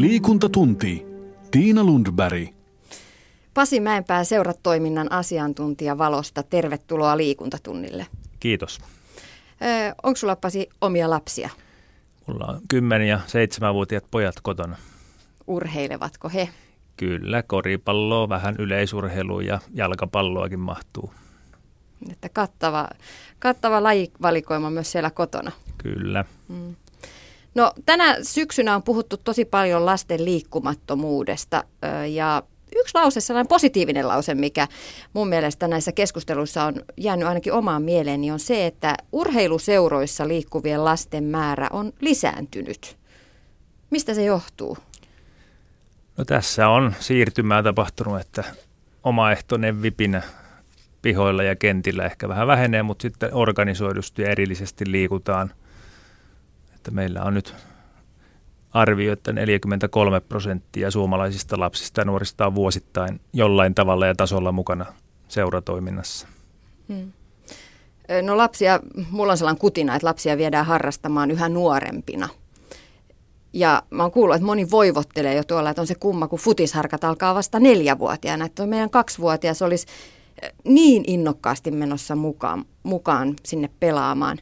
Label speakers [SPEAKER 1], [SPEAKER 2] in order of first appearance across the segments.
[SPEAKER 1] Liikuntatunti. Tiina Lundberg.
[SPEAKER 2] Pasi Mäenpää seuratoiminnan asiantuntija Valosta. Tervetuloa liikuntatunnille.
[SPEAKER 3] Kiitos.
[SPEAKER 2] Öö, onko sulla Pasi omia lapsia?
[SPEAKER 3] Mulla on 10- ja 7-vuotiaat pojat kotona.
[SPEAKER 2] Urheilevatko he?
[SPEAKER 3] Kyllä, koripalloa, vähän yleisurheilua ja jalkapalloakin mahtuu.
[SPEAKER 2] Että kattava, kattava lajivalikoima myös siellä kotona.
[SPEAKER 3] Kyllä. Mm.
[SPEAKER 2] No tänä syksynä on puhuttu tosi paljon lasten liikkumattomuudesta ja yksi lause, sellainen positiivinen lause, mikä mun mielestä näissä keskusteluissa on jäänyt ainakin omaan mieleeni, on se, että urheiluseuroissa liikkuvien lasten määrä on lisääntynyt. Mistä se johtuu?
[SPEAKER 3] No tässä on siirtymää tapahtunut, että omaehtoinen vipinä pihoilla ja kentillä ehkä vähän vähenee, mutta sitten organisoidusti ja erillisesti liikutaan. Että meillä on nyt arvio, että 43 prosenttia suomalaisista lapsista ja nuorista on vuosittain jollain tavalla ja tasolla mukana seuratoiminnassa. Hmm.
[SPEAKER 2] No lapsia, mulla on sellainen kutina, että lapsia viedään harrastamaan yhä nuorempina. Ja mä oon kuullut, että moni voivottelee jo tuolla, että on se kumma, kun futisharkat alkaa vasta neljävuotiaana. Että meidän kaksivuotias olisi niin innokkaasti menossa mukaan, mukaan sinne pelaamaan.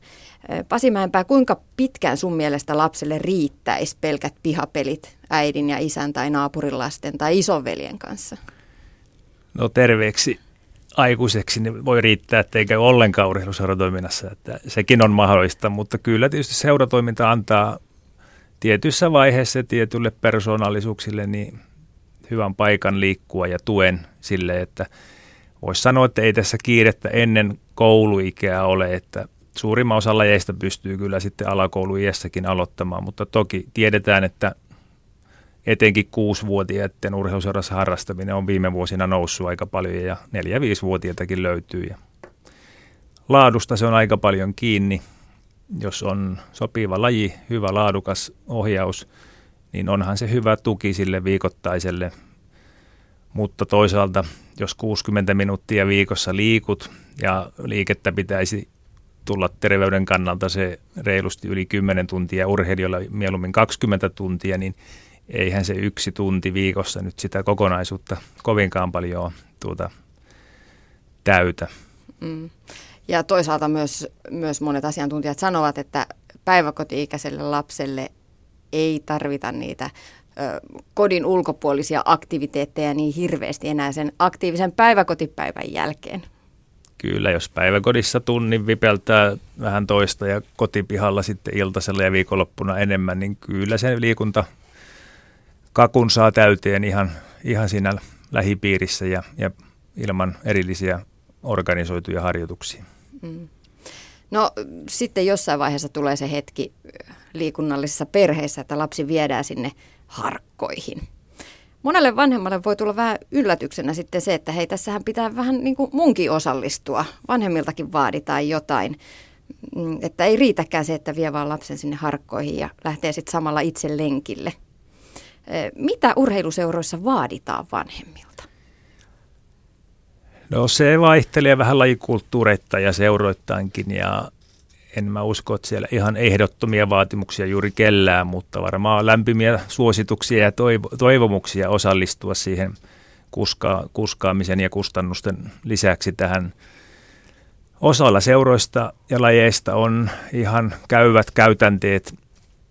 [SPEAKER 2] Pasi Mäenpää, kuinka pitkään sun mielestä lapselle riittäisi pelkät pihapelit äidin ja isän tai naapurin lasten tai isonveljen kanssa?
[SPEAKER 3] No terveeksi aikuiseksi niin voi riittää, että eikä ollenkaan urheiluseuratoiminnassa. Että sekin on mahdollista, mutta kyllä tietysti seuratoiminta antaa tietyssä vaiheessa tietylle persoonallisuuksille niin hyvän paikan liikkua ja tuen sille, että – voisi sanoa, että ei tässä kiirettä ennen kouluikää ole, että suurimman osa lajeista pystyy kyllä sitten alakouluiässäkin aloittamaan, mutta toki tiedetään, että etenkin kuusivuotiaiden urheiluseurassa harrastaminen on viime vuosina noussut aika paljon ja neljä 5 vuotiaitakin löytyy. Ja laadusta se on aika paljon kiinni. Jos on sopiva laji, hyvä laadukas ohjaus, niin onhan se hyvä tuki sille viikoittaiselle mutta toisaalta, jos 60 minuuttia viikossa liikut ja liikettä pitäisi tulla terveyden kannalta se reilusti yli 10 tuntia, urheilijoilla mieluummin 20 tuntia, niin eihän se yksi tunti viikossa nyt sitä kokonaisuutta kovinkaan paljon tuota täytä. Mm.
[SPEAKER 2] Ja toisaalta myös, myös monet asiantuntijat sanovat, että päiväkoti-ikäiselle lapselle ei tarvita niitä kodin ulkopuolisia aktiviteetteja niin hirveästi enää sen aktiivisen päiväkotipäivän jälkeen.
[SPEAKER 3] Kyllä, jos päiväkodissa tunnin vipeltää vähän toista ja kotipihalla sitten iltasella ja viikonloppuna enemmän, niin kyllä se liikunta kakun saa täyteen ihan, ihan siinä lähipiirissä ja, ja ilman erillisiä organisoituja harjoituksia. Mm.
[SPEAKER 2] No sitten jossain vaiheessa tulee se hetki liikunnallisessa perheessä, että lapsi viedään sinne harkkoihin. Monelle vanhemmalle voi tulla vähän yllätyksenä sitten se, että hei, tässähän pitää vähän niin kuin munkin osallistua. Vanhemmiltakin vaaditaan jotain. Mm, että ei riitäkään se, että vie vaan lapsen sinne harkkoihin ja lähtee sitten samalla itse lenkille. Mitä urheiluseuroissa vaaditaan vanhemmilta?
[SPEAKER 3] No se vaihtelee vähän lajikulttuureita ja seuroittainkin ja en mä usko, että siellä ihan ehdottomia vaatimuksia juuri kellään, mutta varmaan lämpimiä suosituksia ja toivo, toivomuksia osallistua siihen kuska, kuskaamisen ja kustannusten lisäksi tähän. Osalla seuroista ja lajeista on ihan käyvät käytänteet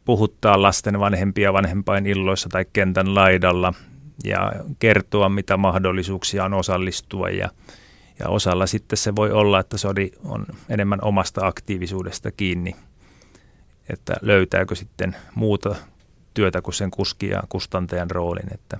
[SPEAKER 3] puhuttaa lasten vanhempia vanhempain illoissa tai kentän laidalla ja kertoa, mitä mahdollisuuksia on osallistua ja ja osalla sitten se voi olla, että se on enemmän omasta aktiivisuudesta kiinni, että löytääkö sitten muuta työtä kuin sen kuski ja kustantajan roolin, että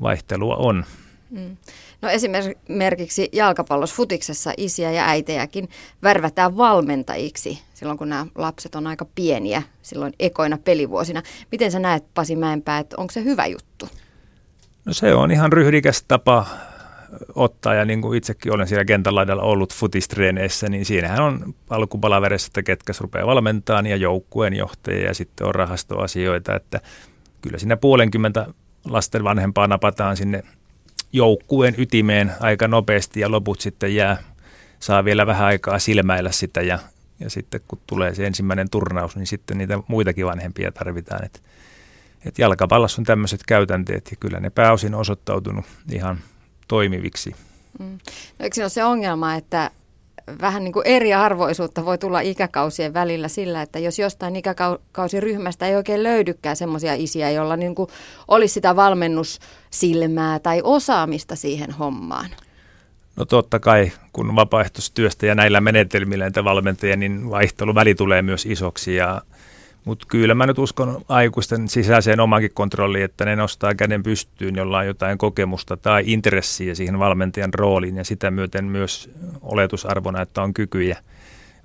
[SPEAKER 3] vaihtelua on. Mm.
[SPEAKER 2] No esimerkiksi jalkapallossa futiksessa isiä ja äitejäkin värvätään valmentajiksi silloin, kun nämä lapset on aika pieniä, silloin ekoina pelivuosina. Miten sä näet Pasi Mäenpää, että onko se hyvä juttu?
[SPEAKER 3] No se on ihan ryhdikäs tapa ottaa, ja niin kuin itsekin olen siellä kentän laidalla ollut futistreeneissä, niin siinähän on alkupalaverissa, että ketkä rupeaa valmentamaan ja joukkueen johtajia ja sitten on rahastoasioita, että kyllä siinä puolenkymmentä lasten vanhempaa napataan sinne joukkueen ytimeen aika nopeasti ja loput sitten jää, saa vielä vähän aikaa silmäillä sitä ja, ja sitten kun tulee se ensimmäinen turnaus, niin sitten niitä muitakin vanhempia tarvitaan. Että et jalkapallossa on tämmöiset käytänteet ja kyllä ne pääosin osoittautunut ihan toimiviksi. Mm.
[SPEAKER 2] No, eikö se ole se ongelma, että vähän niin kuin eriarvoisuutta voi tulla ikäkausien välillä sillä, että jos jostain ikäkausiryhmästä ei oikein löydykään semmoisia isiä, joilla niin kuin olisi sitä valmennussilmää tai osaamista siihen hommaan.
[SPEAKER 3] No totta kai, kun vapaaehtoistyöstä ja näillä menetelmillä näitä valmentajia, niin vaihteluväli tulee myös isoksi ja mutta kyllä mä nyt uskon aikuisten sisäiseen omankin kontrolliin, että ne nostaa käden pystyyn, jolla on jotain kokemusta tai intressiä siihen valmentajan rooliin ja sitä myöten myös oletusarvona, että on kykyjä.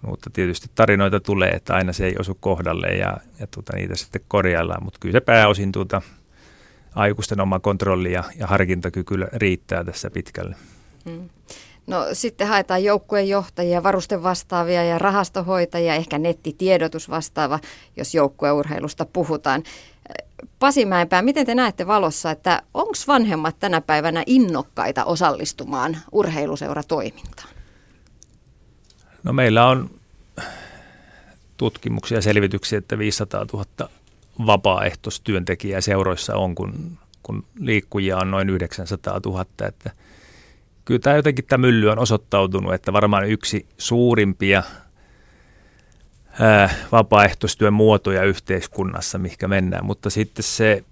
[SPEAKER 3] Mutta tietysti tarinoita tulee, että aina se ei osu kohdalle ja, ja tuota, niitä sitten korjaillaan, mutta kyllä se pääosin tuota, aikuisten oma kontrolli ja, ja harkintakyky riittää tässä pitkälle. Hmm.
[SPEAKER 2] No sitten haetaan joukkueen johtajia, varustevastaavia ja rahastohoitajia, ehkä nettitiedotus vastaava, jos joukkueurheilusta puhutaan. Pasi Mäenpää, miten te näette valossa, että onko vanhemmat tänä päivänä innokkaita osallistumaan urheiluseuratoimintaan?
[SPEAKER 3] No meillä on tutkimuksia ja selvityksiä, että 500 000 vapaaehtoistyöntekijää seuroissa on, kun, kun liikkujia on noin 900 000, että – kyllä tämä jotenkin tämä mylly on osoittautunut, että varmaan yksi suurimpia vapaaehtoistyön muotoja yhteiskunnassa, mihinkä mennään, mutta sitten se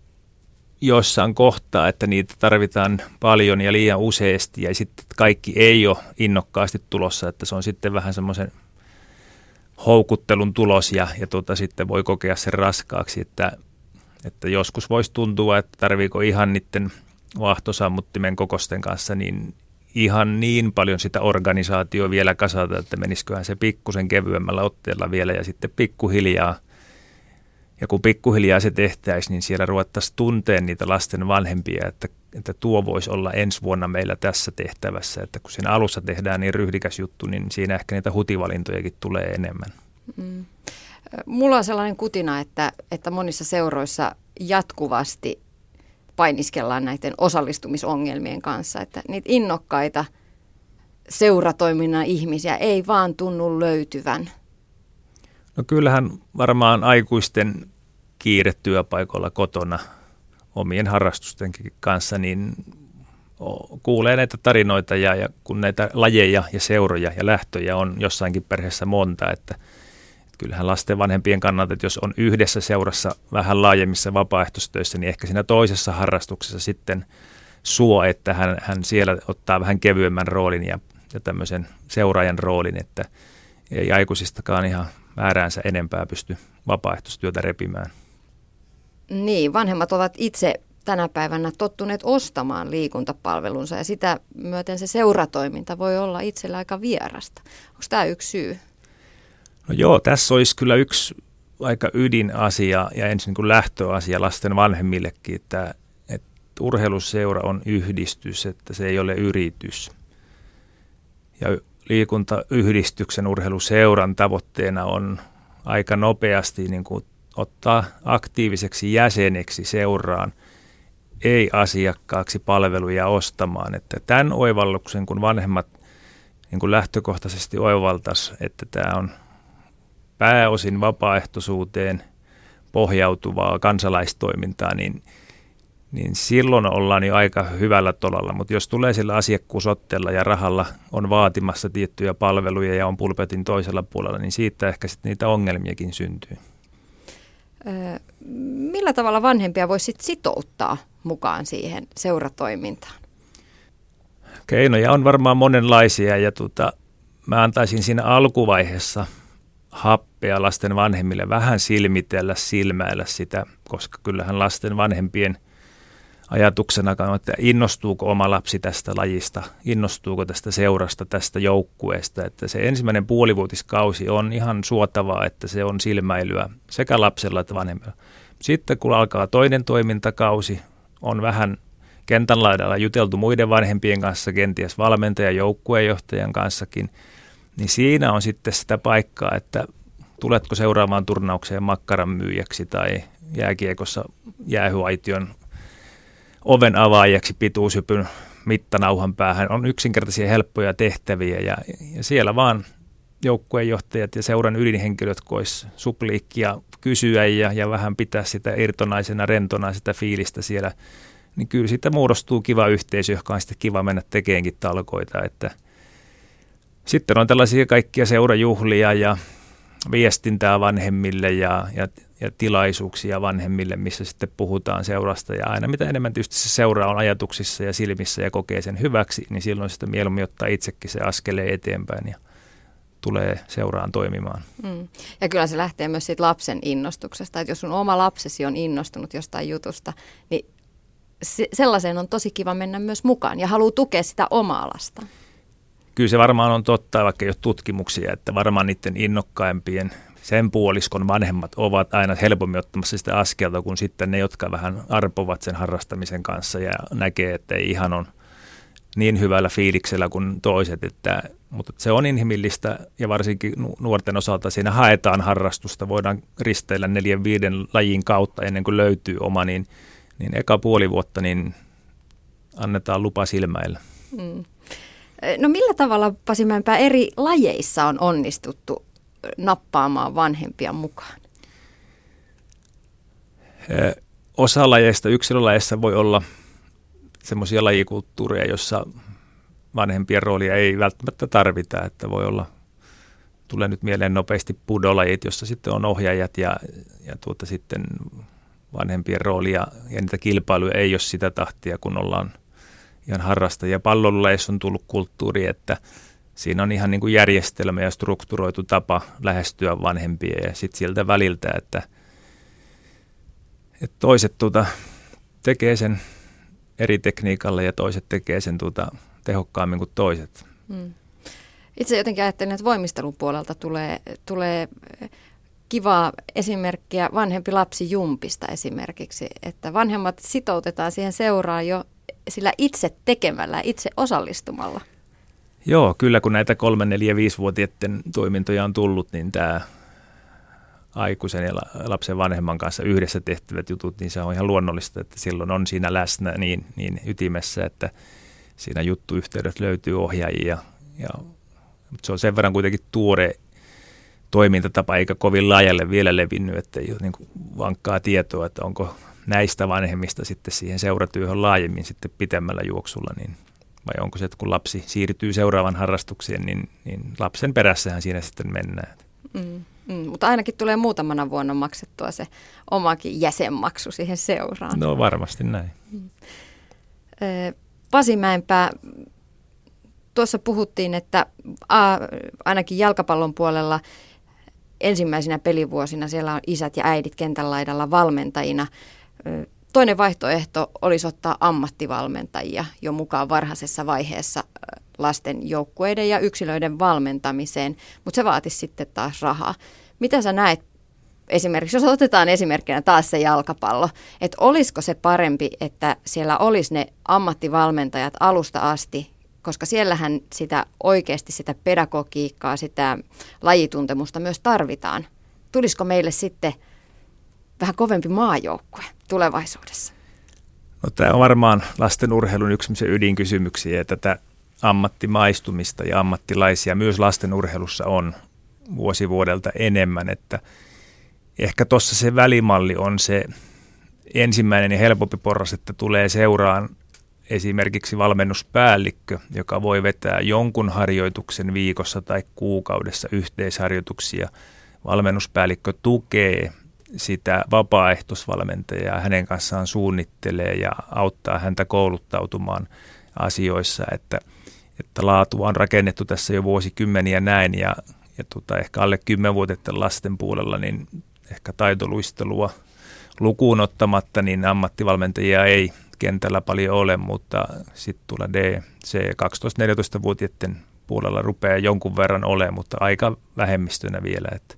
[SPEAKER 3] jossain kohtaa, että niitä tarvitaan paljon ja liian useasti ja sitten kaikki ei ole innokkaasti tulossa, että se on sitten vähän semmoisen houkuttelun tulos ja, ja tuota, sitten voi kokea sen raskaaksi, että, että joskus voisi tuntua, että tarviiko ihan niiden vaahtosammuttimen kokosten kanssa niin ihan niin paljon sitä organisaatio vielä kasata, että menisiköhän se pikkusen kevyemmällä otteella vielä ja sitten pikkuhiljaa. Ja kun pikkuhiljaa se tehtäisiin, niin siellä ruvettaisiin tunteen niitä lasten vanhempia, että, että tuo voisi olla ensi vuonna meillä tässä tehtävässä. Että kun siinä alussa tehdään niin ryhdikäs juttu, niin siinä ehkä niitä hutivalintojakin tulee enemmän. Mm.
[SPEAKER 2] Mulla on sellainen kutina, että, että monissa seuroissa jatkuvasti painiskellaan näiden osallistumisongelmien kanssa, että niitä innokkaita seuratoiminnan ihmisiä ei vaan tunnu löytyvän.
[SPEAKER 3] No kyllähän varmaan aikuisten kiire työpaikoilla kotona omien harrastustenkin kanssa, niin kuulee näitä tarinoita ja, ja kun näitä lajeja ja seuroja ja lähtöjä on jossainkin perheessä monta, että – kyllähän lasten vanhempien kannalta, että jos on yhdessä seurassa vähän laajemmissa vapaaehtoistöissä, niin ehkä siinä toisessa harrastuksessa sitten suo, että hän, hän siellä ottaa vähän kevyemmän roolin ja, ja tämmöisen seuraajan roolin, että ei aikuisistakaan ihan määräänsä enempää pysty vapaaehtoistyötä repimään.
[SPEAKER 2] Niin, vanhemmat ovat itse tänä päivänä tottuneet ostamaan liikuntapalvelunsa ja sitä myöten se seuratoiminta voi olla itsellä aika vierasta. Onko tämä yksi syy?
[SPEAKER 3] No joo, tässä olisi kyllä yksi aika ydinasia ja ensin niin lähtöasia lasten vanhemmillekin, että, että urheiluseura on yhdistys, että se ei ole yritys. Ja liikuntayhdistyksen urheiluseuran tavoitteena on aika nopeasti niin kuin ottaa aktiiviseksi jäseneksi seuraan, ei asiakkaaksi palveluja ostamaan. Että tämän oivalluksen, kun vanhemmat niin kuin lähtökohtaisesti oivaltaisi, että tämä on pääosin vapaaehtoisuuteen pohjautuvaa kansalaistoimintaa, niin, niin silloin ollaan jo aika hyvällä tolalla. Mutta jos tulee sillä asiakkuusotteella ja rahalla on vaatimassa tiettyjä palveluja ja on pulpetin toisella puolella, niin siitä ehkä sitten niitä ongelmiakin syntyy.
[SPEAKER 2] millä tavalla vanhempia voisi sitouttaa mukaan siihen seuratoimintaan?
[SPEAKER 3] Keinoja on varmaan monenlaisia ja tuota, mä antaisin siinä alkuvaiheessa – happea lasten vanhemmille vähän silmitellä, silmäillä sitä, koska kyllähän lasten vanhempien ajatuksena on, että innostuuko oma lapsi tästä lajista, innostuuko tästä seurasta, tästä joukkueesta, että se ensimmäinen puolivuotiskausi on ihan suotavaa, että se on silmäilyä sekä lapsella että vanhemmilla. Sitten kun alkaa toinen toimintakausi, on vähän kentän laidalla juteltu muiden vanhempien kanssa, kenties valmentajan, joukkueenjohtajan kanssakin – niin siinä on sitten sitä paikkaa, että tuletko seuraavaan turnaukseen makkaran myyjäksi tai jääkiekossa jäähyaition oven avaajaksi pituushypyn mittanauhan päähän. On yksinkertaisia helppoja tehtäviä ja, ja siellä vaan joukkueenjohtajat ja seuran ydinhenkilöt kois supliikkia kysyä ja, ja vähän pitää sitä irtonaisena, rentona sitä fiilistä siellä, niin kyllä siitä muodostuu kiva yhteisö, joka on sitten kiva mennä tekeenkin talkoita. Että sitten on tällaisia kaikkia seurajuhlia ja viestintää vanhemmille ja, ja, ja tilaisuuksia vanhemmille, missä sitten puhutaan seurasta. Ja aina mitä enemmän tietysti se seura on ajatuksissa ja silmissä ja kokee sen hyväksi, niin silloin sitä mieluummin ottaa itsekin se askeleen eteenpäin ja tulee seuraan toimimaan. Mm.
[SPEAKER 2] Ja kyllä se lähtee myös siitä lapsen innostuksesta, että jos sun oma lapsesi on innostunut jostain jutusta, niin se, sellaiseen on tosi kiva mennä myös mukaan ja haluaa tukea sitä omaa lasta.
[SPEAKER 3] Kyllä se varmaan on totta, vaikka ei ole tutkimuksia, että varmaan niiden innokkaimpien sen puoliskon vanhemmat ovat aina helpommin ottamassa sitä askelta kuin sitten ne, jotka vähän arpovat sen harrastamisen kanssa ja näkee, että ei ihan on niin hyvällä fiiliksellä kuin toiset, että, mutta se on inhimillistä ja varsinkin nuorten osalta siinä haetaan harrastusta, voidaan risteillä neljän viiden lajin kautta ennen kuin löytyy oma, niin, niin eka puoli vuotta niin annetaan lupa silmäillä. Mm.
[SPEAKER 2] No millä tavalla Pasi Mäenpää eri lajeissa on onnistuttu nappaamaan vanhempia mukaan?
[SPEAKER 3] Osa lajeista, yksilölajeissa voi olla semmoisia lajikulttuureja, jossa vanhempien roolia ei välttämättä tarvita, että voi olla, tulee nyt mieleen nopeasti pudolajit, jossa sitten on ohjaajat ja, ja tuota sitten vanhempien roolia ja niitä kilpailuja ei ole sitä tahtia, kun ollaan ihan harrastajia. Pallolulajeissa on tullut kulttuuri, että siinä on ihan niin kuin järjestelmä ja strukturoitu tapa lähestyä vanhempia ja sitten sieltä väliltä, että, että toiset tuota, tekee sen eri tekniikalla ja toiset tekee sen tuota, tehokkaammin kuin toiset. Hmm.
[SPEAKER 2] Itse jotenkin ajattelen, että voimistelun puolelta tulee, tulee kivaa esimerkkiä vanhempi lapsi jumpista esimerkiksi, että vanhemmat sitoutetaan siihen seuraan jo sillä itse tekemällä, itse osallistumalla.
[SPEAKER 3] Joo, kyllä kun näitä kolme, neljä, viisivuotiaiden toimintoja on tullut, niin tämä aikuisen ja lapsen vanhemman kanssa yhdessä tehtävät jutut, niin se on ihan luonnollista, että silloin on siinä läsnä niin, niin ytimessä, että siinä juttuyhteydet löytyy ohjaajia. Ja, mutta se on sen verran kuitenkin tuore toimintatapa, eikä kovin laajalle vielä levinnyt, että ei ole niin vankkaa tietoa, että onko näistä vanhemmista sitten siihen seuratyöhön laajemmin sitten pitemmällä juoksulla, niin vai onko se, että kun lapsi siirtyy seuraavan harrastukseen, niin, niin lapsen perässähän siinä sitten mennään.
[SPEAKER 2] Mm, mm, mutta ainakin tulee muutamana vuonna maksettua se omakin jäsenmaksu siihen seuraan.
[SPEAKER 3] No varmasti näin. Mm.
[SPEAKER 2] Pasi Mäenpää, tuossa puhuttiin, että a, ainakin jalkapallon puolella ensimmäisenä pelivuosina siellä on isät ja äidit kentän laidalla valmentajina. Toinen vaihtoehto olisi ottaa ammattivalmentajia jo mukaan varhaisessa vaiheessa lasten joukkueiden ja yksilöiden valmentamiseen, mutta se vaatisi sitten taas rahaa. Mitä sä näet esimerkiksi, jos otetaan esimerkkinä taas se jalkapallo, että olisiko se parempi, että siellä olisi ne ammattivalmentajat alusta asti, koska siellähän sitä oikeasti sitä pedagogiikkaa, sitä lajituntemusta myös tarvitaan. Tulisiko meille sitten vähän kovempi maajoukkue tulevaisuudessa?
[SPEAKER 3] No, tämä on varmaan lasten urheilun yksi ydinkysymyksiä, tätä ammattimaistumista ja ammattilaisia myös lasten urheilussa on vuosi vuodelta enemmän, että ehkä tuossa se välimalli on se ensimmäinen ja helpompi porras, että tulee seuraan esimerkiksi valmennuspäällikkö, joka voi vetää jonkun harjoituksen viikossa tai kuukaudessa yhteisharjoituksia. Valmennuspäällikkö tukee sitä vapaaehtoisvalmentajaa hänen kanssaan suunnittelee ja auttaa häntä kouluttautumaan asioissa, että, että laatu on rakennettu tässä jo vuosikymmeniä näin ja, ja tota, ehkä alle kymmenvuotiaiden lasten puolella niin ehkä taitoluistelua lukuun ottamatta, niin ammattivalmentajia ei kentällä paljon ole, mutta sitten tulla D, C, 12-14-vuotiaiden puolella rupeaa jonkun verran olemaan, mutta aika vähemmistönä vielä. Että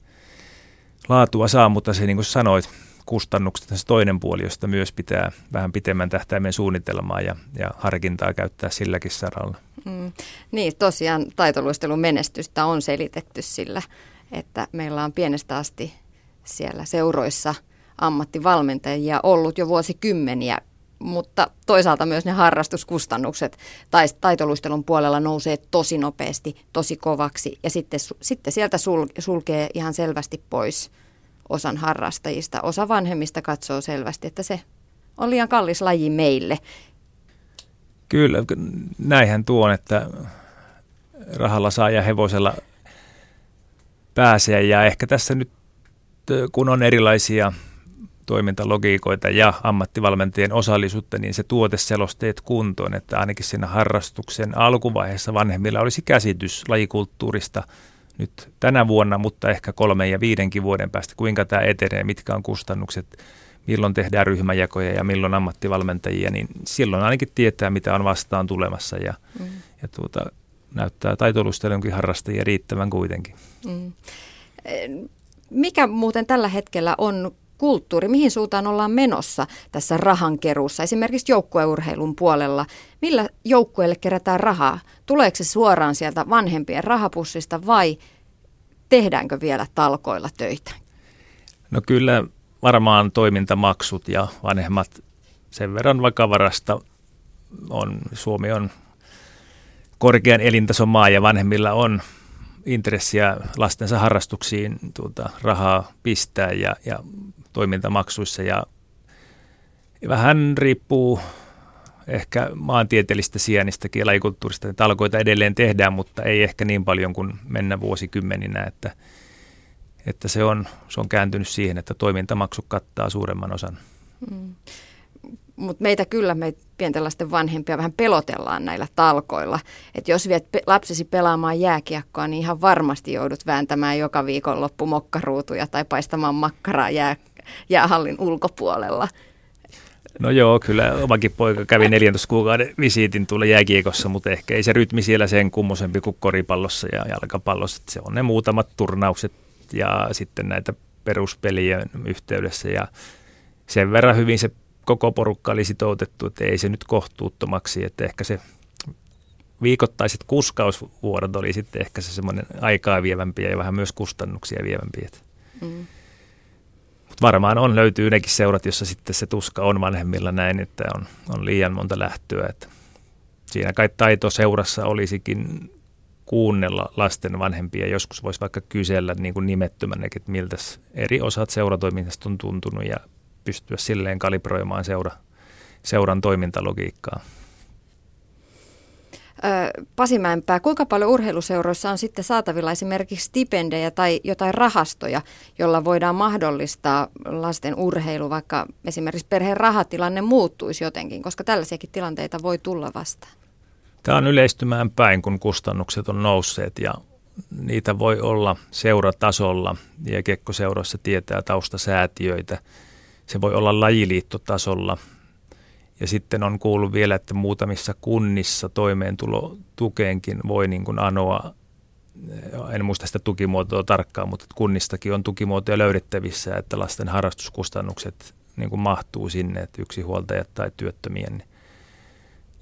[SPEAKER 3] laatua saa, mutta se niin kuin sanoit, kustannukset se toinen puoli, josta myös pitää vähän pitemmän tähtäimen suunnitelmaa ja, ja harkintaa käyttää silläkin saralla. Mm.
[SPEAKER 2] Niin, tosiaan taitoluistelun menestystä on selitetty sillä, että meillä on pienestä asti siellä seuroissa ammattivalmentajia ollut jo vuosikymmeniä mutta toisaalta myös ne harrastuskustannukset tai taitoluistelun puolella nousee tosi nopeasti, tosi kovaksi ja sitten, sitten sieltä sul, sulkee ihan selvästi pois osan harrastajista. Osa vanhemmista katsoo selvästi, että se on liian kallis laji meille.
[SPEAKER 3] Kyllä, näinhän tuon, että rahalla saa ja hevosella pääsee ja ehkä tässä nyt kun on erilaisia toimintalogiikoita ja ammattivalmentajien osallisuutta, niin se tuoteselosteet kuntoon, että ainakin siinä harrastuksen alkuvaiheessa vanhemmilla olisi käsitys lajikulttuurista nyt tänä vuonna, mutta ehkä kolmen ja viidenkin vuoden päästä, kuinka tämä etenee, mitkä on kustannukset, milloin tehdään ryhmäjakoja ja milloin ammattivalmentajia, niin silloin ainakin tietää, mitä on vastaan tulemassa ja, mm. ja tuota, näyttää taitoluistelunkin harrastajia riittävän kuitenkin. Mm.
[SPEAKER 2] Mikä muuten tällä hetkellä on kulttuuri, mihin suuntaan ollaan menossa tässä rahankeruussa, esimerkiksi joukkueurheilun puolella. Millä joukkueelle kerätään rahaa? Tuleeko se suoraan sieltä vanhempien rahapussista vai tehdäänkö vielä talkoilla töitä?
[SPEAKER 3] No kyllä varmaan toimintamaksut ja vanhemmat sen verran vakavarasta on, Suomi on korkean elintason maa ja vanhemmilla on intressiä lastensa harrastuksiin tuota, rahaa pistää ja, ja toimintamaksuissa ja vähän riippuu ehkä maantieteellistä sijainnistakin lajikulttuurista, että talkoita edelleen tehdään, mutta ei ehkä niin paljon kuin mennä vuosikymmeninä, että, että se, on, se on kääntynyt siihen, että toimintamaksu kattaa suuremman osan. Mm
[SPEAKER 2] mutta meitä kyllä, meitä pienten lasten vanhempia vähän pelotellaan näillä talkoilla. Että jos viet pe- lapsesi pelaamaan jääkiekkoa, niin ihan varmasti joudut vääntämään joka viikonloppu mokkaruutuja tai paistamaan makkaraa jää, jäähallin ulkopuolella.
[SPEAKER 3] No joo, kyllä omakin poika kävi 14 kuukauden visiitin tuolla jääkiekossa, mutta ehkä ei se rytmi siellä sen kummosempi kuin koripallossa ja jalkapallossa. Se on ne muutamat turnaukset ja sitten näitä peruspelien yhteydessä ja sen verran hyvin se koko porukka oli sitoutettu, että ei se nyt kohtuuttomaksi, että ehkä se viikoittaiset kuskausvuorot oli sitten ehkä se semmoinen aikaa vievämpi ja vähän myös kustannuksia vievämpi. Mm. Mut varmaan on, löytyy nekin seurat, jossa sitten se tuska on vanhemmilla näin, että on, on liian monta lähtöä. Että siinä kai taito seurassa olisikin kuunnella lasten vanhempia. Joskus voisi vaikka kysellä niin kuin nimettömännekin, että miltä eri osat seuratoiminnasta on tuntunut ja pystyä silleen kalibroimaan seura, seuran toimintalogiikkaa.
[SPEAKER 2] Pasi Mäenpää, kuinka paljon urheiluseuroissa on sitten saatavilla esimerkiksi stipendejä tai jotain rahastoja, jolla voidaan mahdollistaa lasten urheilu, vaikka esimerkiksi perheen rahatilanne muuttuisi jotenkin, koska tällaisiakin tilanteita voi tulla vastaan?
[SPEAKER 3] Tämä on yleistymään päin, kun kustannukset on nousseet ja niitä voi olla seuratasolla ja kekkoseuroissa tietää taustasäätiöitä – se voi olla lajiliittotasolla. Ja sitten on kuullut vielä, että muutamissa kunnissa toimeentulotukeenkin voi niin kuin anoa, en muista sitä tukimuotoa tarkkaan, mutta kunnistakin on tukimuotoja löydettävissä, että lasten harrastuskustannukset niin kuin mahtuu sinne, että yksinhuoltajat tai työttömien.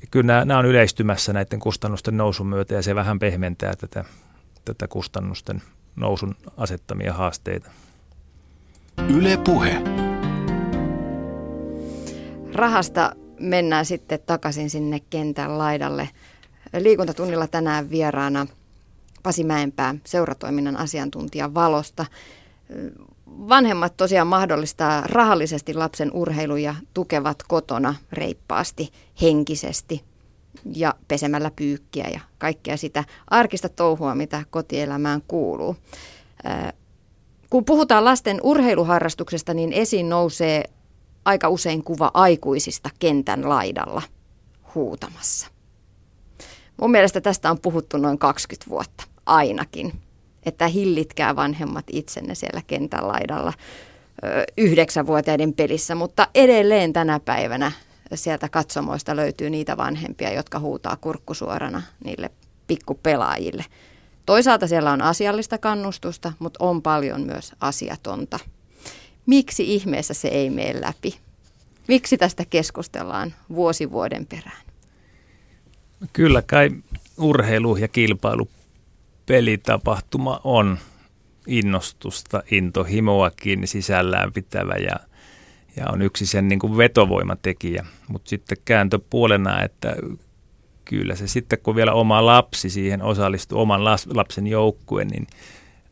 [SPEAKER 3] Ja kyllä nämä, nämä on yleistymässä näiden kustannusten nousun myötä ja se vähän pehmentää tätä, tätä kustannusten nousun asettamia haasteita.
[SPEAKER 1] Yle Puhe
[SPEAKER 2] rahasta mennään sitten takaisin sinne kentän laidalle. Liikuntatunnilla tänään vieraana Pasi Mäenpää, seuratoiminnan asiantuntija Valosta. Vanhemmat tosiaan mahdollistaa rahallisesti lapsen urheilu ja tukevat kotona reippaasti, henkisesti ja pesemällä pyykkiä ja kaikkea sitä arkista touhua, mitä kotielämään kuuluu. Kun puhutaan lasten urheiluharrastuksesta, niin esiin nousee aika usein kuva aikuisista kentän laidalla huutamassa. Mun mielestä tästä on puhuttu noin 20 vuotta, ainakin. Että hillitkää vanhemmat itsenne siellä kentän laidalla yhdeksänvuotiaiden pelissä, mutta edelleen tänä päivänä sieltä katsomoista löytyy niitä vanhempia, jotka huutaa kurkkusuorana niille pikkupelaajille. Toisaalta siellä on asiallista kannustusta, mutta on paljon myös asiatonta miksi ihmeessä se ei mene läpi? Miksi tästä keskustellaan vuosi vuoden perään?
[SPEAKER 3] Kyllä kai urheilu- ja kilpailu pelitapahtuma on innostusta, intohimoakin sisällään pitävä ja, ja on yksi sen niin kuin vetovoimatekijä. Mutta sitten kääntöpuolena, että kyllä se sitten kun vielä oma lapsi siihen osallistuu, oman lapsen joukkueen, niin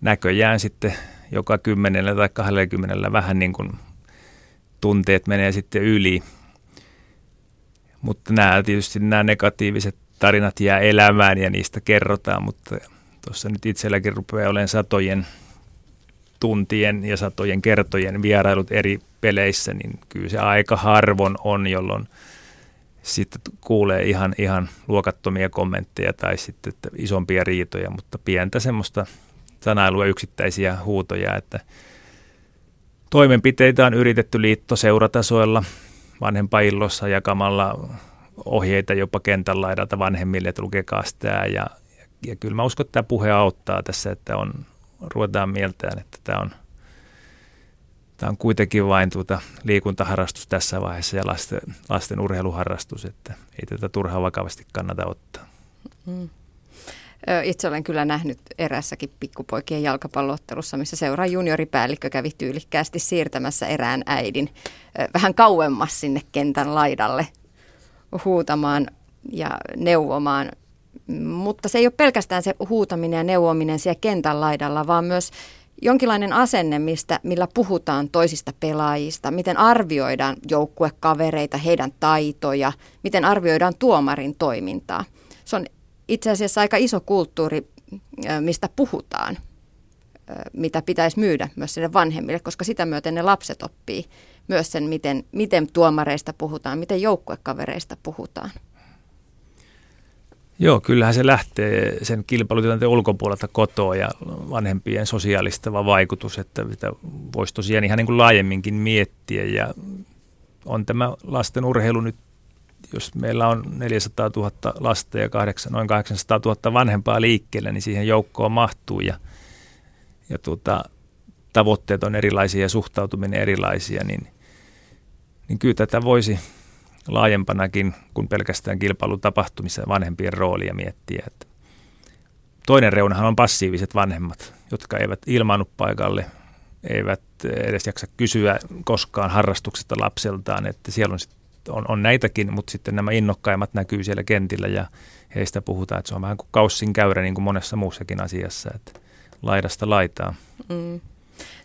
[SPEAKER 3] näköjään sitten joka kymmenellä tai kahdellekymmenellä vähän niin kuin tunteet menee sitten yli. Mutta nämä tietysti nämä negatiiviset tarinat jää elämään ja niistä kerrotaan, mutta tuossa nyt itselläkin rupeaa olemaan satojen tuntien ja satojen kertojen vierailut eri peleissä, niin kyllä se aika harvon on, jolloin sitten kuulee ihan, ihan luokattomia kommentteja tai sitten että isompia riitoja, mutta pientä semmoista sanailua yksittäisiä huutoja, että toimenpiteitä on yritetty liittoseuratasoilla vanhempaillossa jakamalla ohjeita jopa kentän laidalta vanhemmille, että lukekaa sitä ja, ja kyllä mä uskon, että tämä puhe auttaa tässä, että on, ruvetaan mieltään, että tämä on, tämä on kuitenkin vain tuota liikuntaharrastus tässä vaiheessa ja lasten, lasten urheiluharrastus, että ei tätä turhaa vakavasti kannata ottaa. Mm.
[SPEAKER 2] Itse olen kyllä nähnyt erässäkin pikkupoikien jalkapalloottelussa, missä seuran junioripäällikkö kävi tyylikkäästi siirtämässä erään äidin vähän kauemmas sinne kentän laidalle huutamaan ja neuvomaan. Mutta se ei ole pelkästään se huutaminen ja neuvominen siellä kentän laidalla, vaan myös jonkinlainen asenne, mistä, millä puhutaan toisista pelaajista, miten arvioidaan joukkuekavereita, heidän taitoja, miten arvioidaan tuomarin toimintaa. Se on itse asiassa aika iso kulttuuri, mistä puhutaan, mitä pitäisi myydä myös sinne vanhemmille, koska sitä myöten ne lapset oppii myös sen, miten, miten tuomareista puhutaan, miten joukkuekavereista puhutaan.
[SPEAKER 3] Joo, kyllähän se lähtee sen kilpailutilanteen ulkopuolelta kotoa ja vanhempien sosiaalistava vaikutus, että sitä voisi tosiaan ihan niin kuin laajemminkin miettiä. Ja on tämä lasten urheilu nyt, jos meillä on 400 000 lasta ja 8, noin 800 000 vanhempaa liikkeellä, niin siihen joukkoon mahtuu ja, ja tuota, tavoitteet on erilaisia ja suhtautuminen erilaisia, niin, niin kyllä tätä voisi laajempanakin kuin pelkästään kilpailutapahtumissa vanhempien roolia miettiä. Että toinen reunahan on passiiviset vanhemmat, jotka eivät ilmaannu paikalle, eivät edes jaksa kysyä koskaan harrastuksesta lapseltaan, että siellä on, sit, on, on näitäkin, mutta sitten nämä innokkaimmat näkyy siellä kentillä ja heistä puhutaan, että se on vähän kuin kaussin käyrä niin kuin monessa muussakin asiassa, että laidasta laitaa. Mm.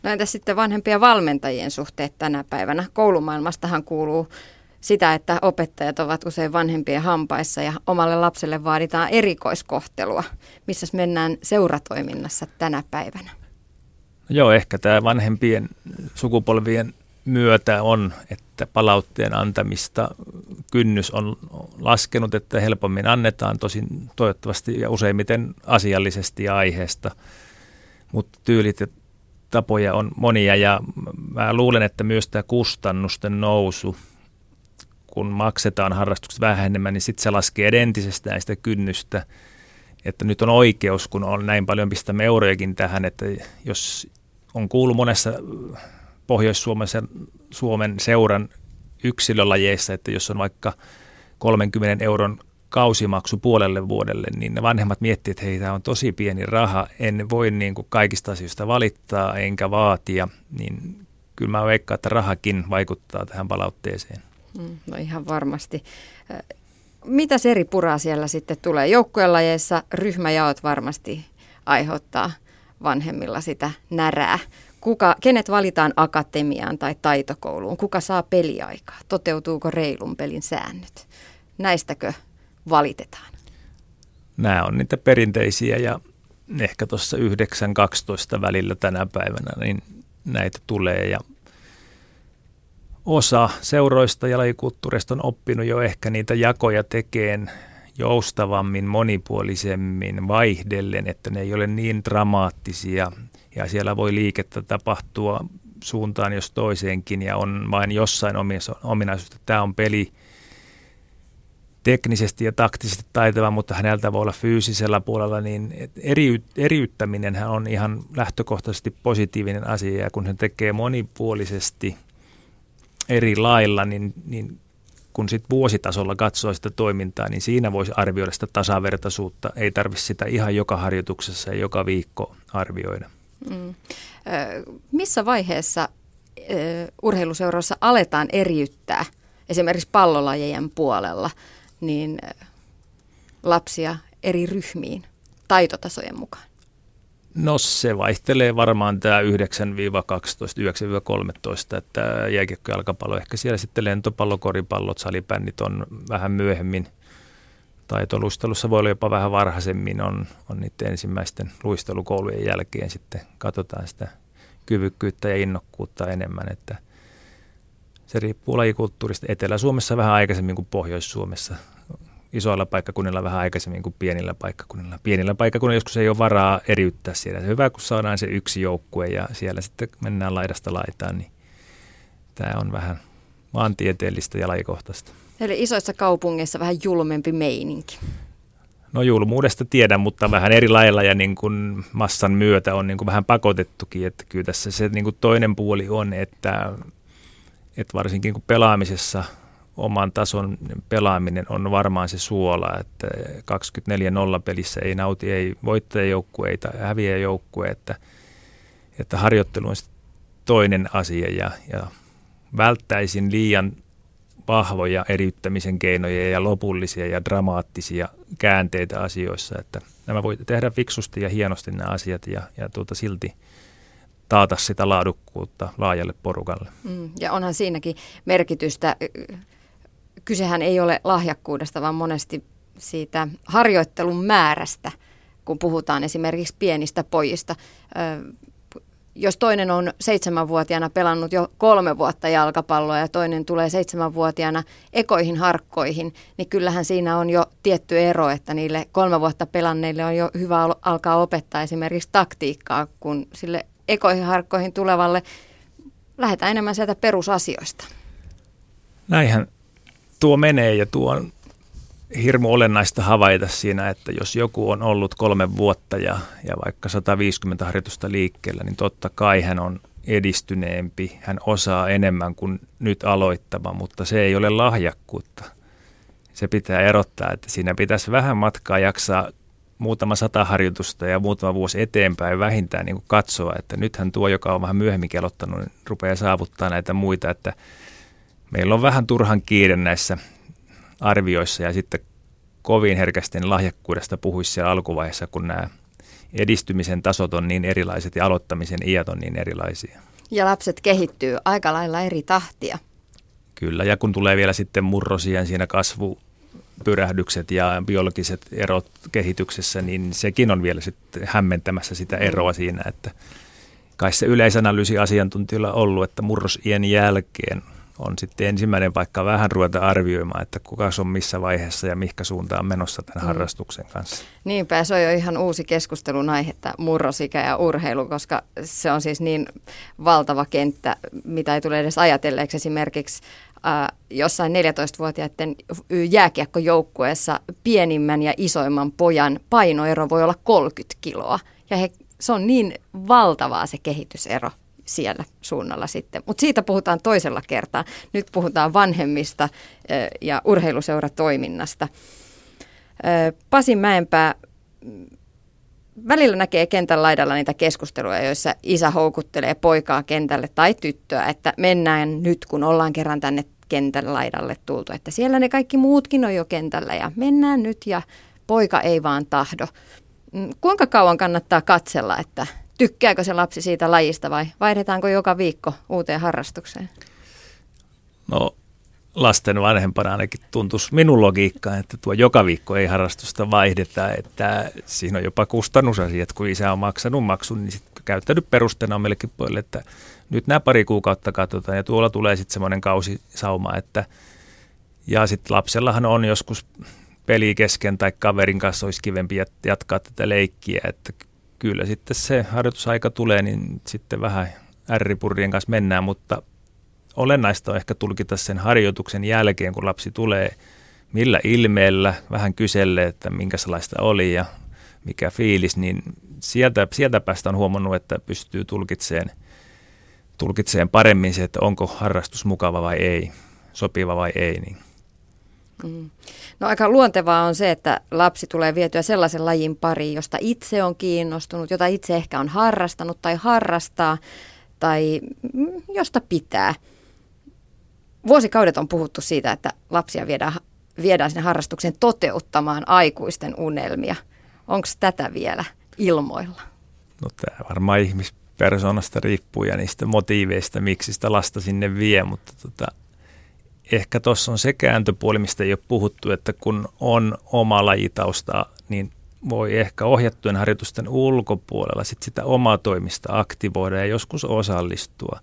[SPEAKER 2] No entäs sitten vanhempien valmentajien suhteet tänä päivänä? Koulumaailmastahan kuuluu sitä, että opettajat ovat usein vanhempien hampaissa ja omalle lapselle vaaditaan erikoiskohtelua. Missä mennään seuratoiminnassa tänä päivänä?
[SPEAKER 3] Joo, ehkä tämä vanhempien sukupolvien myötä on, että palautteen antamista kynnys on laskenut, että helpommin annetaan, tosin toivottavasti ja useimmiten asiallisesti ja aiheesta, mutta tyylit ja tapoja on monia ja mä luulen, että myös tämä kustannusten nousu – kun maksetaan harrastukset vähän enemmän, niin sitten se laskee entisestään sitä kynnystä, että nyt on oikeus, kun on näin paljon pistämme eurojakin tähän, että jos on kuullut monessa Pohjois-Suomessa Suomen seuran yksilölajeissa, että jos on vaikka 30 euron kausimaksu puolelle vuodelle, niin ne vanhemmat miettivät, että hei, tämä on tosi pieni raha, en voi niin kuin kaikista asioista valittaa enkä vaatia, niin kyllä mä veikkaan, että rahakin vaikuttaa tähän palautteeseen.
[SPEAKER 2] Mm, no ihan varmasti. Mitä eri puraa siellä sitten tulee? Joukkuelajeissa ryhmäjaot varmasti aiheuttaa vanhemmilla sitä närää. Kuka, kenet valitaan akatemiaan tai taitokouluun? Kuka saa peliaikaa? Toteutuuko reilun pelin säännöt? Näistäkö valitetaan?
[SPEAKER 3] Nämä on niitä perinteisiä ja ehkä tuossa 9-12 välillä tänä päivänä niin näitä tulee ja osa seuroista ja lajikulttuurista on oppinut jo ehkä niitä jakoja tekeen joustavammin, monipuolisemmin, vaihdellen, että ne ei ole niin dramaattisia. Ja siellä voi liikettä tapahtua suuntaan jos toiseenkin ja on vain jossain ominaisuus, että tämä on peli teknisesti ja taktisesti taitava, mutta häneltä voi olla fyysisellä puolella, niin eri, eriyttäminen on ihan lähtökohtaisesti positiivinen asia. Ja kun hän tekee monipuolisesti – eri lailla, niin, niin kun sit vuositasolla katsoo sitä toimintaa, niin siinä voisi arvioida sitä tasavertaisuutta. Ei tarvitse sitä ihan joka harjoituksessa ja joka viikko arvioida. Mm.
[SPEAKER 2] missä vaiheessa urheiluseuroissa aletaan eriyttää esimerkiksi pallolajien puolella, niin lapsia eri ryhmiin taitotasojen mukaan?
[SPEAKER 3] No se vaihtelee varmaan tämä 9-12, 9-13, että jääkiekko jalkapallo, ehkä siellä sitten lentopallo, koripallot, salipännit on vähän myöhemmin. Taitoluistelussa voi olla jopa vähän varhaisemmin, on, on niiden ensimmäisten luistelukoulujen jälkeen sitten katsotaan sitä kyvykkyyttä ja innokkuutta enemmän, että se riippuu lajikulttuurista. Etelä-Suomessa vähän aikaisemmin kuin Pohjois-Suomessa isoilla paikkakunnilla vähän aikaisemmin kuin pienillä paikkakunnilla. Pienillä paikkakunnilla joskus ei ole varaa eriyttää siellä. Hyvä, kun saadaan se yksi joukkue ja siellä sitten mennään laidasta laitaan, niin tämä on vähän maantieteellistä ja lajikohtaista.
[SPEAKER 2] Eli isoissa kaupungeissa vähän julmempi meininki.
[SPEAKER 3] No julmuudesta tiedän, mutta vähän eri lailla ja niin kuin massan myötä on niin kuin vähän pakotettukin. Että kyllä tässä se niin kuin toinen puoli on, että, että varsinkin kun pelaamisessa – oman tason pelaaminen on varmaan se suola, että 24-0 pelissä ei nauti ei voittajajoukkue, ei häviäjäjoukkue, että, että harjoittelu on toinen asia ja, ja välttäisin liian vahvoja eriyttämisen keinoja ja lopullisia ja dramaattisia käänteitä asioissa, että nämä voi tehdä fiksusti ja hienosti nämä asiat ja, ja tuota silti taata sitä laadukkuutta laajalle porukalle.
[SPEAKER 2] Mm, ja onhan siinäkin merkitystä kysehän ei ole lahjakkuudesta, vaan monesti siitä harjoittelun määrästä, kun puhutaan esimerkiksi pienistä pojista. Jos toinen on seitsemänvuotiaana pelannut jo kolme vuotta jalkapalloa ja toinen tulee seitsemänvuotiaana ekoihin harkkoihin, niin kyllähän siinä on jo tietty ero, että niille kolme vuotta pelanneille on jo hyvä alkaa opettaa esimerkiksi taktiikkaa, kun sille ekoihin harkkoihin tulevalle lähdetään enemmän sieltä perusasioista.
[SPEAKER 3] Näinhän tuo menee ja tuo on hirmu olennaista havaita siinä, että jos joku on ollut kolme vuotta ja, ja vaikka 150 harjoitusta liikkeellä, niin totta kai hän on edistyneempi, hän osaa enemmän kuin nyt aloittava, mutta se ei ole lahjakkuutta. Se pitää erottaa, että siinä pitäisi vähän matkaa jaksaa muutama sata harjoitusta ja muutama vuosi eteenpäin vähintään niin kuin katsoa, että nythän tuo, joka on vähän myöhemmin kelottanut, niin rupeaa saavuttaa näitä muita, että – meillä on vähän turhan kiire näissä arvioissa ja sitten kovin herkästi lahjakkuudesta puhuisi siellä alkuvaiheessa, kun nämä edistymisen tasot on niin erilaiset ja aloittamisen iät on niin erilaisia.
[SPEAKER 2] Ja lapset kehittyy aika lailla eri tahtia.
[SPEAKER 3] Kyllä, ja kun tulee vielä sitten murrosien siinä kasvu, pyrähdykset ja biologiset erot kehityksessä, niin sekin on vielä sitten hämmentämässä sitä eroa siinä, että kai se yleisanalyysi asiantuntijoilla on ollut, että murrosien jälkeen on sitten ensimmäinen paikka vähän ruveta arvioimaan, että kuka on missä vaiheessa ja mihinkä suuntaan menossa tämän mm. harrastuksen kanssa.
[SPEAKER 2] Niinpä, se on jo ihan uusi keskustelun aihe, että murrosikä ja urheilu, koska se on siis niin valtava kenttä, mitä ei tule edes ajatelleeksi. Esimerkiksi äh, jossain 14-vuotiaiden jääkiekkojoukkueessa pienimmän ja isoimman pojan painoero voi olla 30 kiloa. Ja he, se on niin valtavaa se kehitysero siellä suunnalla sitten. Mutta siitä puhutaan toisella kertaa. Nyt puhutaan vanhemmista ja urheiluseuratoiminnasta. Pasi Mäenpää, välillä näkee kentän laidalla niitä keskusteluja, joissa isä houkuttelee poikaa kentälle tai tyttöä, että mennään nyt, kun ollaan kerran tänne kentän laidalle tultu, että siellä ne kaikki muutkin on jo kentällä ja mennään nyt ja poika ei vaan tahdo. Mm, kuinka kauan kannattaa katsella, että tykkääkö se lapsi siitä lajista vai vaihdetaanko joka viikko uuteen harrastukseen?
[SPEAKER 3] No lasten vanhempana ainakin tuntuisi minun logiikkaan, että tuo joka viikko ei harrastusta vaihdeta, että siinä on jopa kustannusasiat, kun isä on maksanut maksun, niin sitten käyttänyt perusteena melkein pojille, että nyt nämä pari kuukautta katsotaan ja tuolla tulee sitten semmoinen kausisauma, että ja sitten lapsellahan on joskus peli kesken tai kaverin kanssa olisi kivempi jatkaa tätä leikkiä, että kyllä sitten se harjoitusaika tulee, niin sitten vähän ärripurrien kanssa mennään, mutta olennaista on ehkä tulkita sen harjoituksen jälkeen, kun lapsi tulee, millä ilmeellä, vähän kyselle, että minkä sellaista oli ja mikä fiilis, niin sieltä, sieltä päästä on huomannut, että pystyy tulkitseen, tulkitseen paremmin se, että onko harrastus mukava vai ei, sopiva vai ei. Niin
[SPEAKER 2] Mm. No aika luontevaa on se, että lapsi tulee vietyä sellaisen lajin pariin, josta itse on kiinnostunut, jota itse ehkä on harrastanut tai harrastaa. tai josta pitää. Vuosikaudet on puhuttu siitä, että lapsia viedään, viedään sinne harrastukseen toteuttamaan aikuisten unelmia. Onko tätä vielä ilmoilla?
[SPEAKER 3] No tämä varmaan ihmispersonasta riippuu ja niistä motiiveista, miksi sitä lasta sinne vie, mutta tota, ehkä tuossa on se kääntöpuoli, mistä ei ole puhuttu, että kun on oma lajitausta, niin voi ehkä ohjattujen harjoitusten ulkopuolella sit sitä omaa toimista aktivoida ja joskus osallistua.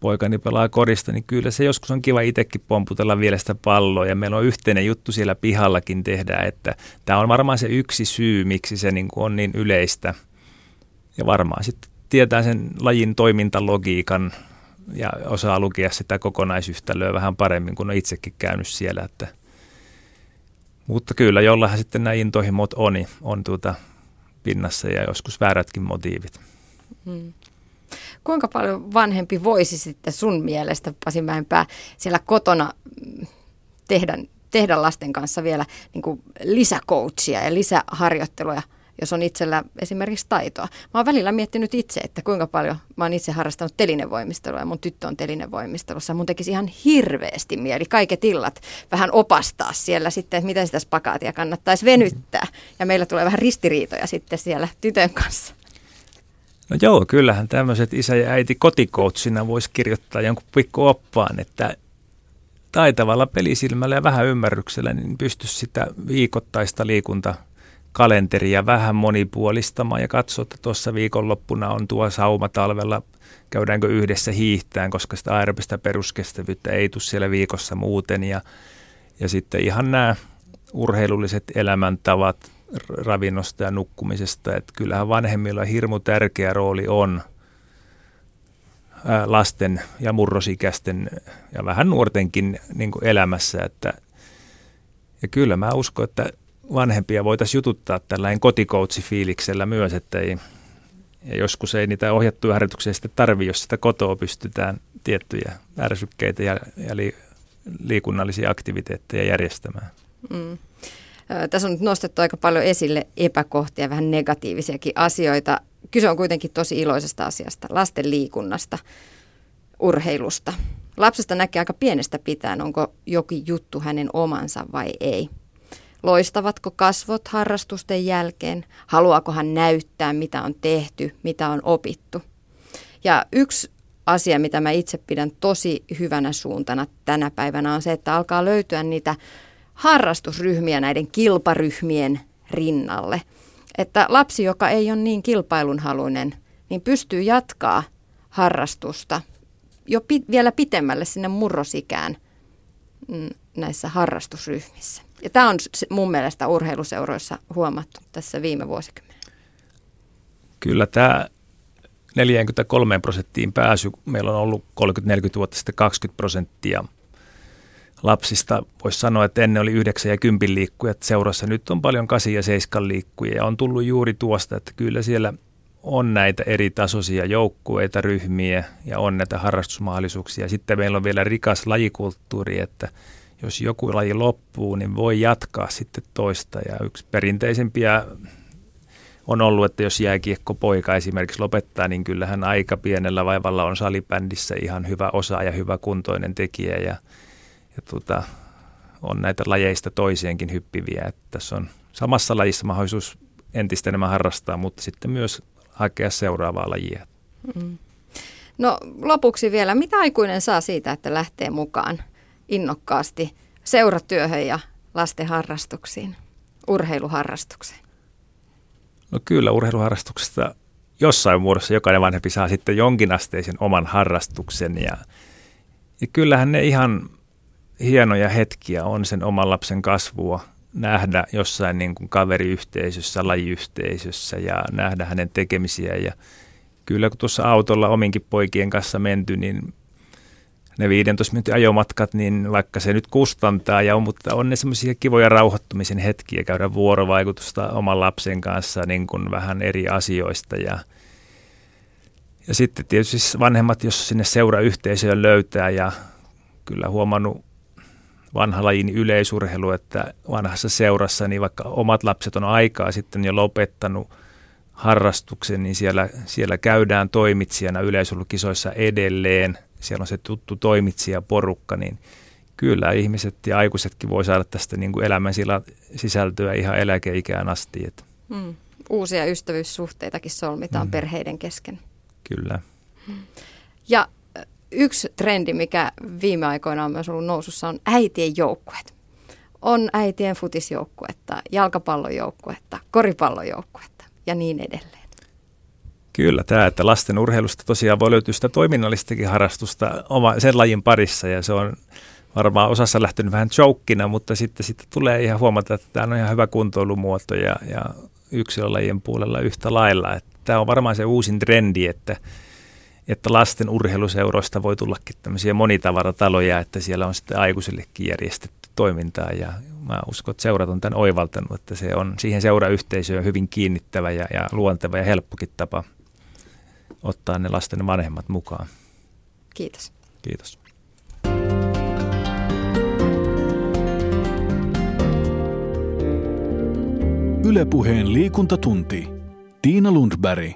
[SPEAKER 3] Poikani pelaa korista, niin kyllä se joskus on kiva itsekin pomputella vielä sitä palloa ja meillä on yhteinen juttu siellä pihallakin tehdä, että tämä on varmaan se yksi syy, miksi se niin on niin yleistä. Ja varmaan sitten tietää sen lajin toimintalogiikan ja osaa lukea sitä kokonaisyhtälöä vähän paremmin, kun on itsekin käynyt siellä, että – mutta kyllä, jollahan sitten nämä intohimot on, on tuota pinnassa ja joskus väärätkin motiivit. Hmm.
[SPEAKER 2] Kuinka paljon vanhempi voisi sitten sun mielestä, Pasi Mäenpää, siellä kotona mm, tehdä, tehdä lasten kanssa vielä niin kuin lisäkoutsia ja lisäharjoitteluja jos on itsellä esimerkiksi taitoa. Mä oon välillä miettinyt itse, että kuinka paljon mä oon itse harrastanut telinevoimistelua ja mun tyttö on telinevoimistelussa. Mun tekisi ihan hirveästi mieli kaiket illat vähän opastaa siellä sitten, että miten sitä spakaatia kannattaisi venyttää. Ja meillä tulee vähän ristiriitoja sitten siellä tytön kanssa.
[SPEAKER 3] No joo, kyllähän tämmöiset isä ja äiti kotikoutsina voisi kirjoittaa jonkun pikku oppaan, että taitavalla pelisilmällä ja vähän ymmärryksellä niin pystyisi sitä viikoittaista liikunta kalenteria vähän monipuolistamaan ja katsoa, että tuossa viikonloppuna on tuo sauma talvella, käydäänkö yhdessä hiihtään, koska sitä aerobista peruskestävyyttä ei tule siellä viikossa muuten. Ja, ja sitten ihan nämä urheilulliset elämäntavat ravinnosta ja nukkumisesta, että kyllähän vanhemmilla hirmu tärkeä rooli on lasten ja murrosikäisten ja vähän nuortenkin niin elämässä. Että, ja kyllä mä uskon, että vanhempia voitaisiin jututtaa tällainen kotikoutsi-fiiliksellä myös, että ei, ja joskus ei niitä ohjattuja harjoituksia sitten tarvitse, jos sitä kotoa pystytään tiettyjä ärsykkeitä ja, ja li, liikunnallisia aktiviteetteja järjestämään. Mm.
[SPEAKER 2] Tässä on nyt nostettu aika paljon esille epäkohtia, vähän negatiivisiakin asioita. Kyse on kuitenkin tosi iloisesta asiasta, lasten liikunnasta, urheilusta. Lapsesta näkee aika pienestä pitäen, onko jokin juttu hänen omansa vai ei. Loistavatko kasvot harrastusten jälkeen? Haluaako hän näyttää, mitä on tehty, mitä on opittu? Ja yksi asia, mitä mä itse pidän tosi hyvänä suuntana tänä päivänä on se, että alkaa löytyä niitä harrastusryhmiä näiden kilparyhmien rinnalle. Että lapsi, joka ei ole niin kilpailunhaluinen, niin pystyy jatkaa harrastusta jo vielä pitemmälle sinne murrosikään mm, näissä harrastusryhmissä. Ja tämä on mun mielestä urheiluseuroissa huomattu tässä viime vuosikymmenellä.
[SPEAKER 3] Kyllä tämä 43 prosenttiin pääsy, meillä on ollut 30-40 vuotta sitten 20 prosenttia lapsista. Voisi sanoa, että ennen oli 9 ja 10 liikkujat seurassa, nyt on paljon 8 ja 7 liikkujia ja on tullut juuri tuosta, että kyllä siellä on näitä eri tasoisia joukkueita, ryhmiä ja on näitä harrastusmahdollisuuksia. Sitten meillä on vielä rikas lajikulttuuri, että – jos joku laji loppuu, niin voi jatkaa sitten toista. Ja yksi perinteisempiä on ollut, että jos jääkiekko poika esimerkiksi lopettaa, niin kyllähän aika pienellä vaivalla on salibändissä ihan hyvä osa ja hyvä kuntoinen tekijä. Ja, ja tuota, on näitä lajeista toiseenkin hyppiviä. Että tässä on samassa lajissa mahdollisuus entistä enemmän harrastaa, mutta sitten myös hakea seuraavaa lajia. Mm.
[SPEAKER 2] No lopuksi vielä, mitä aikuinen saa siitä, että lähtee mukaan innokkaasti seuratyöhön ja lasten harrastuksiin, urheiluharrastukseen?
[SPEAKER 3] No kyllä urheiluharrastuksesta jossain muodossa jokainen vanhempi saa sitten jonkinasteisen oman harrastuksen ja, ja kyllähän ne ihan hienoja hetkiä on sen oman lapsen kasvua nähdä jossain niin kuin kaveriyhteisössä, lajiyhteisössä ja nähdä hänen tekemisiä ja kyllä kun tuossa autolla ominkin poikien kanssa menty, niin ne 15 minuutin ajomatkat, niin vaikka se nyt kustantaa, ja on, mutta on ne semmoisia kivoja rauhoittumisen hetkiä käydä vuorovaikutusta oman lapsen kanssa niin kuin vähän eri asioista. Ja, ja sitten tietysti vanhemmat, jos sinne seurayhteisöön löytää, ja kyllä huomannut vanha lajin yleisurheilu, että vanhassa seurassa, niin vaikka omat lapset on aikaa sitten jo lopettanut harrastuksen, niin siellä, siellä käydään toimitsijana yleisurheilukisoissa edelleen. Siellä on se tuttu toimitsijaporukka, niin kyllä ihmiset ja aikuisetkin voi saada tästä niin kuin elämän sisältöä ihan eläkeikään asti. Että.
[SPEAKER 2] Mm. Uusia ystävyyssuhteitakin solmitaan mm. perheiden kesken.
[SPEAKER 3] Kyllä.
[SPEAKER 2] Ja yksi trendi, mikä viime aikoina on myös ollut nousussa, on äitien joukkueet. On äitien futisjoukkuetta, jalkapallojoukkuetta, koripallojoukkuetta ja niin edelleen.
[SPEAKER 3] Kyllä, tämä, että lasten urheilusta tosiaan voi löytyä sitä toiminnallistakin harrastusta oma, sen lajin parissa ja se on varmaan osassa lähtenyt vähän joukkina, mutta sitten, sitten tulee ihan huomata, että tämä on ihan hyvä kuntoilumuoto ja, ja yksilölajien puolella yhtä lailla. Että tämä on varmaan se uusin trendi, että, että lasten urheiluseuroista voi tullakin tämmöisiä monitavarataloja, että siellä on sitten aikuisillekin järjestetty toimintaa ja mä uskon, että seurat on tämän oivaltanut, että se on siihen seurayhteisöön hyvin kiinnittävä ja, ja luonteva ja helppokin tapa ottaa ne lasten vanhemmat mukaan.
[SPEAKER 2] Kiitos.
[SPEAKER 3] Kiitos.
[SPEAKER 1] Ylepuheen liikuntatunti. Tiina Lundberg.